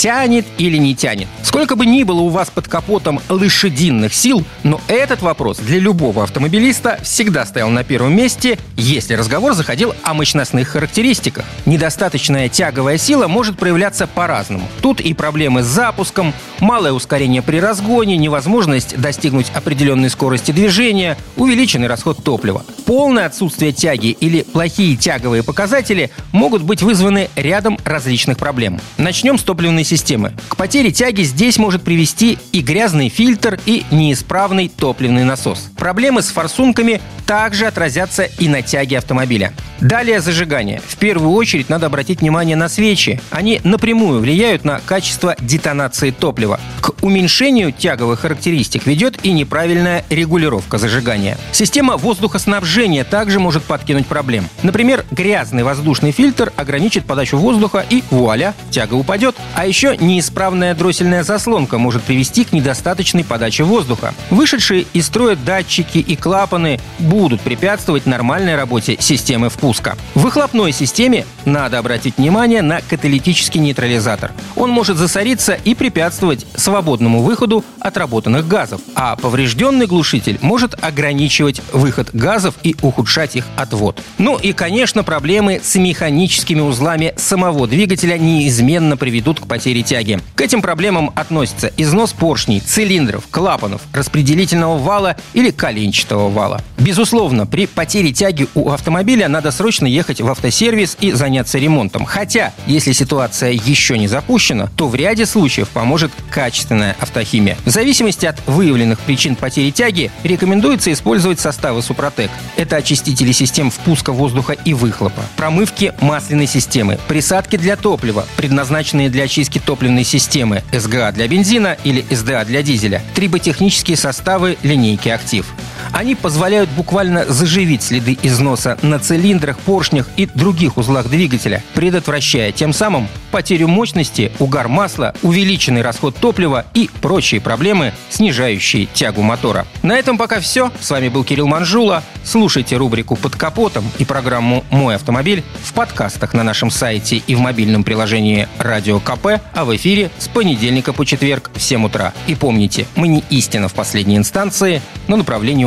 тянет или не тянет. Сколько бы ни было у вас под капотом лошадиных сил, но этот вопрос для любого автомобилиста всегда стоял на первом месте, если разговор заходил о мощностных характеристиках. Недостаточная тяговая сила может проявляться по-разному. Тут и проблемы с запуском, малое ускорение при разгоне, невозможность достигнуть определенной скорости движения, увеличенный расход топлива. Полное отсутствие тяги или плохие тяговые показатели могут быть вызваны рядом различных проблем. Начнем с топливной системы. К потере тяги здесь может привести и грязный фильтр, и неисправный топливный насос. Проблемы с форсунками также отразятся и на тяге автомобиля. Далее зажигание. В первую очередь надо обратить внимание на свечи. Они напрямую влияют на качество детонации топлива. К уменьшению тяговых характеристик ведет и неправильная регулировка зажигания. Система воздухоснабжения также может подкинуть проблем. Например, грязный воздушный фильтр ограничит подачу воздуха и вуаля, тяга упадет. А еще неисправная дроссельная заслонка может привести к недостаточной подаче воздуха. Вышедшие из строя датчики и клапаны будут препятствовать нормальной работе системы впуска. В выхлопной системе надо обратить внимание на каталитический нейтрализатор. Он может засориться и препятствовать свободному выходу отработанных газов, а поврежденный глушитель может ограничивать выход газов и ухудшать их отвод. Ну и, конечно, проблемы с механическими узлами самого двигателя неизменно приведут к потере тяги. К этим проблемам относятся износ поршней, цилиндров, клапанов, распределительного вала или коленчатого вала. Безусловно, при потере тяги у автомобиля надо срочно ехать в автосервис и заняться ремонтом. Хотя, если ситуация еще не запущена, то в ряде случаев поможет качественная автохимия. В зависимости от выявленных причин потери тяги рекомендуется использовать составы Супротек. Это очистители систем впуска воздуха и выхлопа, промывки масляной системы, присадки для топлива, предназначенные для очистки топливной системы, СГА для бензина или СДА для дизеля, триботехнические составы линейки «Актив». Они позволяют буквально заживить следы износа на цилиндрах, поршнях и других узлах двигателя, предотвращая тем самым потерю мощности, угар масла, увеличенный расход топлива и прочие проблемы, снижающие тягу мотора. На этом пока все. С вами был Кирилл Манжула. Слушайте рубрику «Под капотом» и программу «Мой автомобиль» в подкастах на нашем сайте и в мобильном приложении «Радио КП», а в эфире с понедельника по четверг в 7 утра. И помните, мы не истина в последней инстанции, но направление